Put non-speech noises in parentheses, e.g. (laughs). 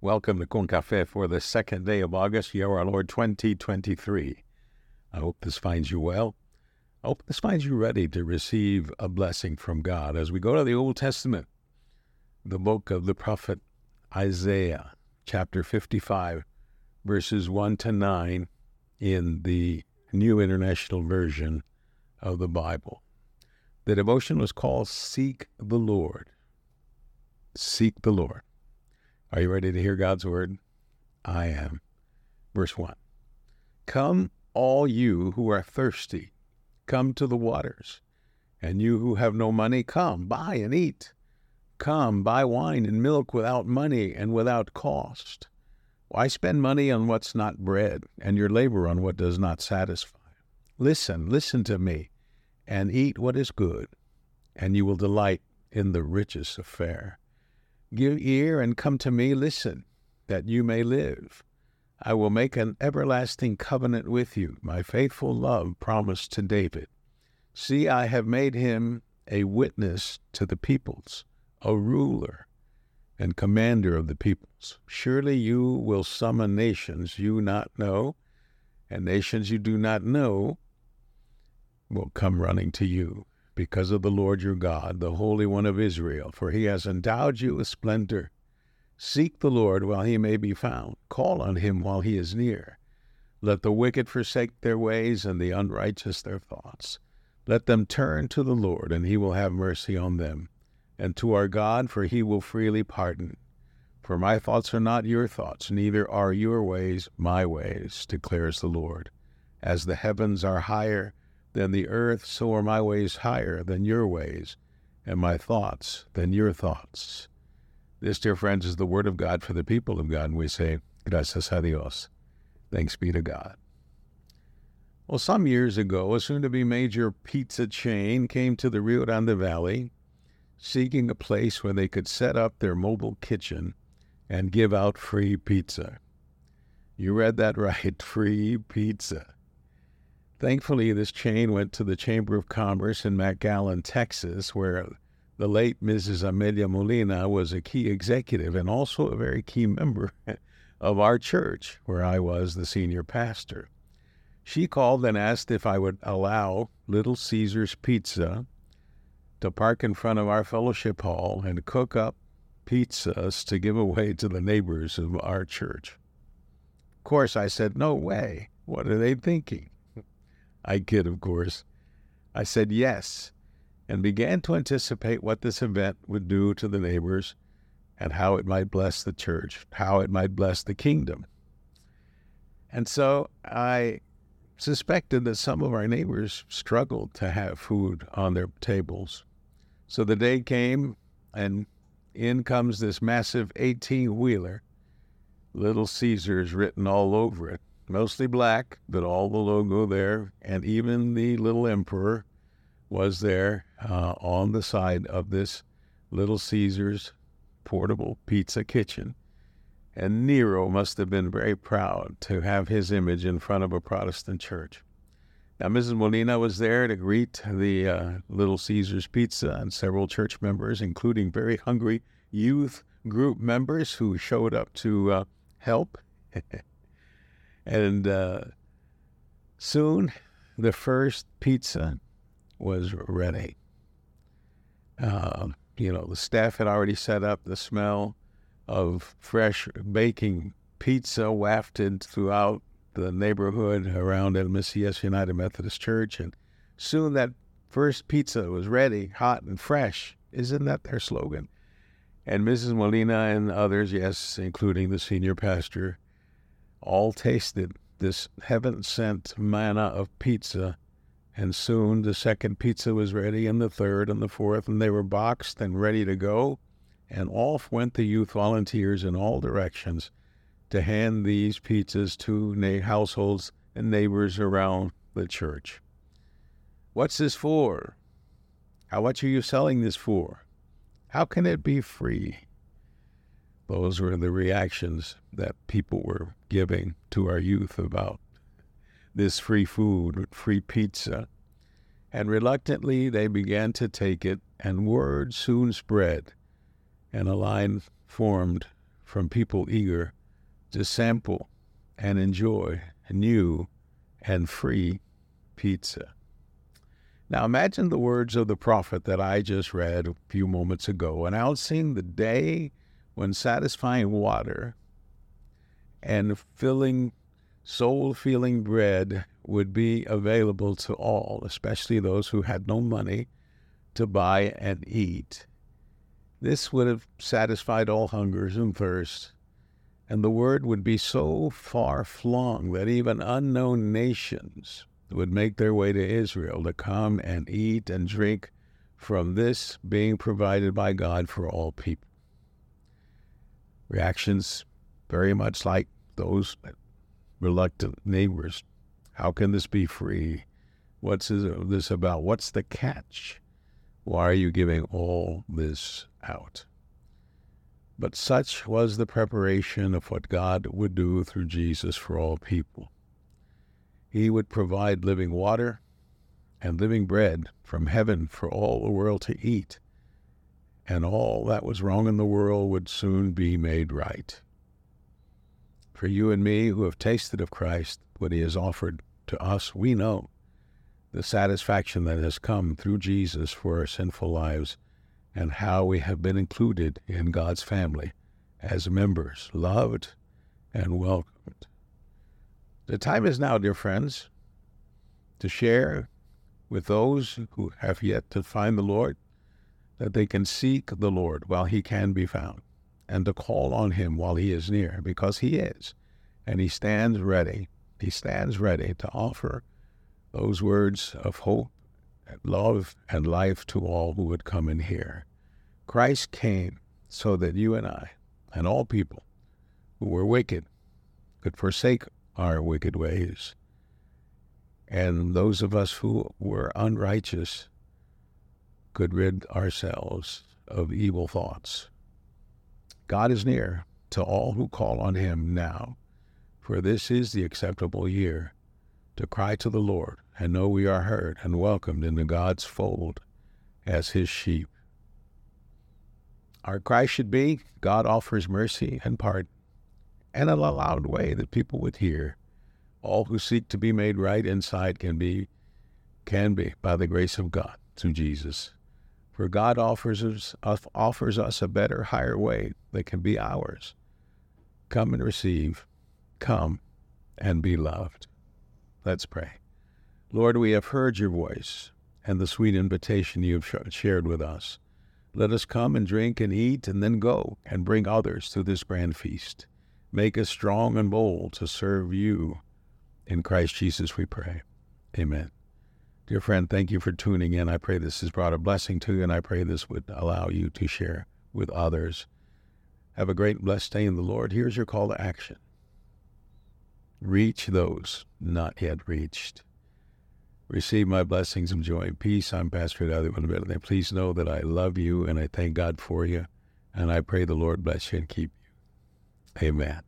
Welcome to Con Cafe for the second day of August, year our Lord 2023. I hope this finds you well. I hope this finds you ready to receive a blessing from God as we go to the Old Testament, the book of the prophet Isaiah, chapter 55, verses 1 to 9 in the New International Version of the Bible. The devotion was called Seek the Lord. Seek the Lord. Are you ready to hear God's word? I am. Verse 1 Come, all you who are thirsty, come to the waters. And you who have no money, come, buy and eat. Come, buy wine and milk without money and without cost. Why spend money on what's not bread, and your labor on what does not satisfy? Listen, listen to me, and eat what is good, and you will delight in the richest of fare. Give ear and come to me, listen, that you may live. I will make an everlasting covenant with you, my faithful love promised to David. See, I have made him a witness to the peoples, a ruler and commander of the peoples. Surely you will summon nations you not know, and nations you do not know will come running to you because of the Lord your God, the Holy One of Israel, for he has endowed you with splendor. Seek the Lord while he may be found, call on him while he is near. Let the wicked forsake their ways and the unrighteous their thoughts. Let them turn to the Lord, and he will have mercy on them, and to our God, for he will freely pardon. For my thoughts are not your thoughts, neither are your ways my ways, declares the Lord. As the heavens are higher than the earth, so are my ways higher than your ways, and my thoughts than your thoughts. This, dear friends, is the word of God for the people of God, and we say, Gracias a Dios. Thanks be to God. Well, some years ago, a soon to be major pizza chain came to the Rio Grande Valley seeking a place where they could set up their mobile kitchen and give out free pizza. You read that (laughs) right free pizza. Thankfully, this chain went to the Chamber of Commerce in McAllen, Texas, where the late Mrs. Amelia Molina was a key executive and also a very key member (laughs) of our church, where I was the senior pastor. She called and asked if I would allow Little Caesar's Pizza to park in front of our fellowship hall and cook up pizzas to give away to the neighbors of our church. Of course, I said, No way. What are they thinking? I kid, of course. I said yes and began to anticipate what this event would do to the neighbors and how it might bless the church, how it might bless the kingdom. And so I suspected that some of our neighbors struggled to have food on their tables. So the day came, and in comes this massive 18 wheeler, Little Caesars written all over it mostly black, but all the logo there, and even the little emperor was there uh, on the side of this Little Caesar's portable pizza kitchen. And Nero must have been very proud to have his image in front of a Protestant church. Now, Mrs. Molina was there to greet the uh, Little Caesar's Pizza and several church members, including very hungry youth group members who showed up to uh, help. (laughs) And uh, soon the first pizza was ready. Uh, you know, the staff had already set up the smell of fresh baking pizza wafted throughout the neighborhood around Messias United Methodist Church. And soon that first pizza was ready, hot and fresh. Isn't that their slogan? And Mrs. Molina and others, yes, including the senior pastor, all tasted this heaven sent manna of pizza. And soon the second pizza was ready, and the third, and the fourth, and they were boxed and ready to go. And off went the youth volunteers in all directions to hand these pizzas to na- households and neighbors around the church. What's this for? How much are you selling this for? How can it be free? Those were the reactions that people were giving to our youth about this free food, free pizza. And reluctantly they began to take it, and word soon spread, and a line formed from people eager to sample and enjoy new and free pizza. Now imagine the words of the prophet that I just read a few moments ago, announcing the day when satisfying water and filling, soul filling bread would be available to all, especially those who had no money to buy and eat. This would have satisfied all hungers and thirsts, and the word would be so far flung that even unknown nations would make their way to Israel to come and eat and drink from this being provided by God for all people. Reactions very much like those reluctant neighbors. How can this be free? What's uh, this about? What's the catch? Why are you giving all this out? But such was the preparation of what God would do through Jesus for all people. He would provide living water and living bread from heaven for all the world to eat, and all that was wrong in the world would soon be made right. For you and me who have tasted of Christ, what he has offered to us, we know the satisfaction that has come through Jesus for our sinful lives and how we have been included in God's family as members, loved and welcomed. The time is now, dear friends, to share with those who have yet to find the Lord that they can seek the Lord while he can be found and to call on him while he is near because he is and he stands ready. He stands ready to offer those words of hope, and love, and life to all who would come and hear. Christ came so that you and I, and all people who were wicked, could forsake our wicked ways. And those of us who were unrighteous could rid ourselves of evil thoughts. God is near to all who call on him now, for this is the acceptable year to cry to the Lord and know we are heard and welcomed into God's fold as his sheep. Our cry should be God offers mercy and pardon, and in a loud way that people would hear. All who seek to be made right inside can be, can be by the grace of God through Jesus. For God offers us, offers us a better, higher way that can be ours. Come and receive. Come and be loved. Let's pray. Lord, we have heard your voice and the sweet invitation you have shared with us. Let us come and drink and eat and then go and bring others to this grand feast. Make us strong and bold to serve you. In Christ Jesus we pray. Amen. Dear friend, thank you for tuning in. I pray this has brought a blessing to you, and I pray this would allow you to share with others. Have a great blessed day in the Lord. Here's your call to action reach those not yet reached. Receive my blessings of joy and peace. I'm Pastor David Please know that I love you and I thank God for you. And I pray the Lord bless you and keep you. Amen.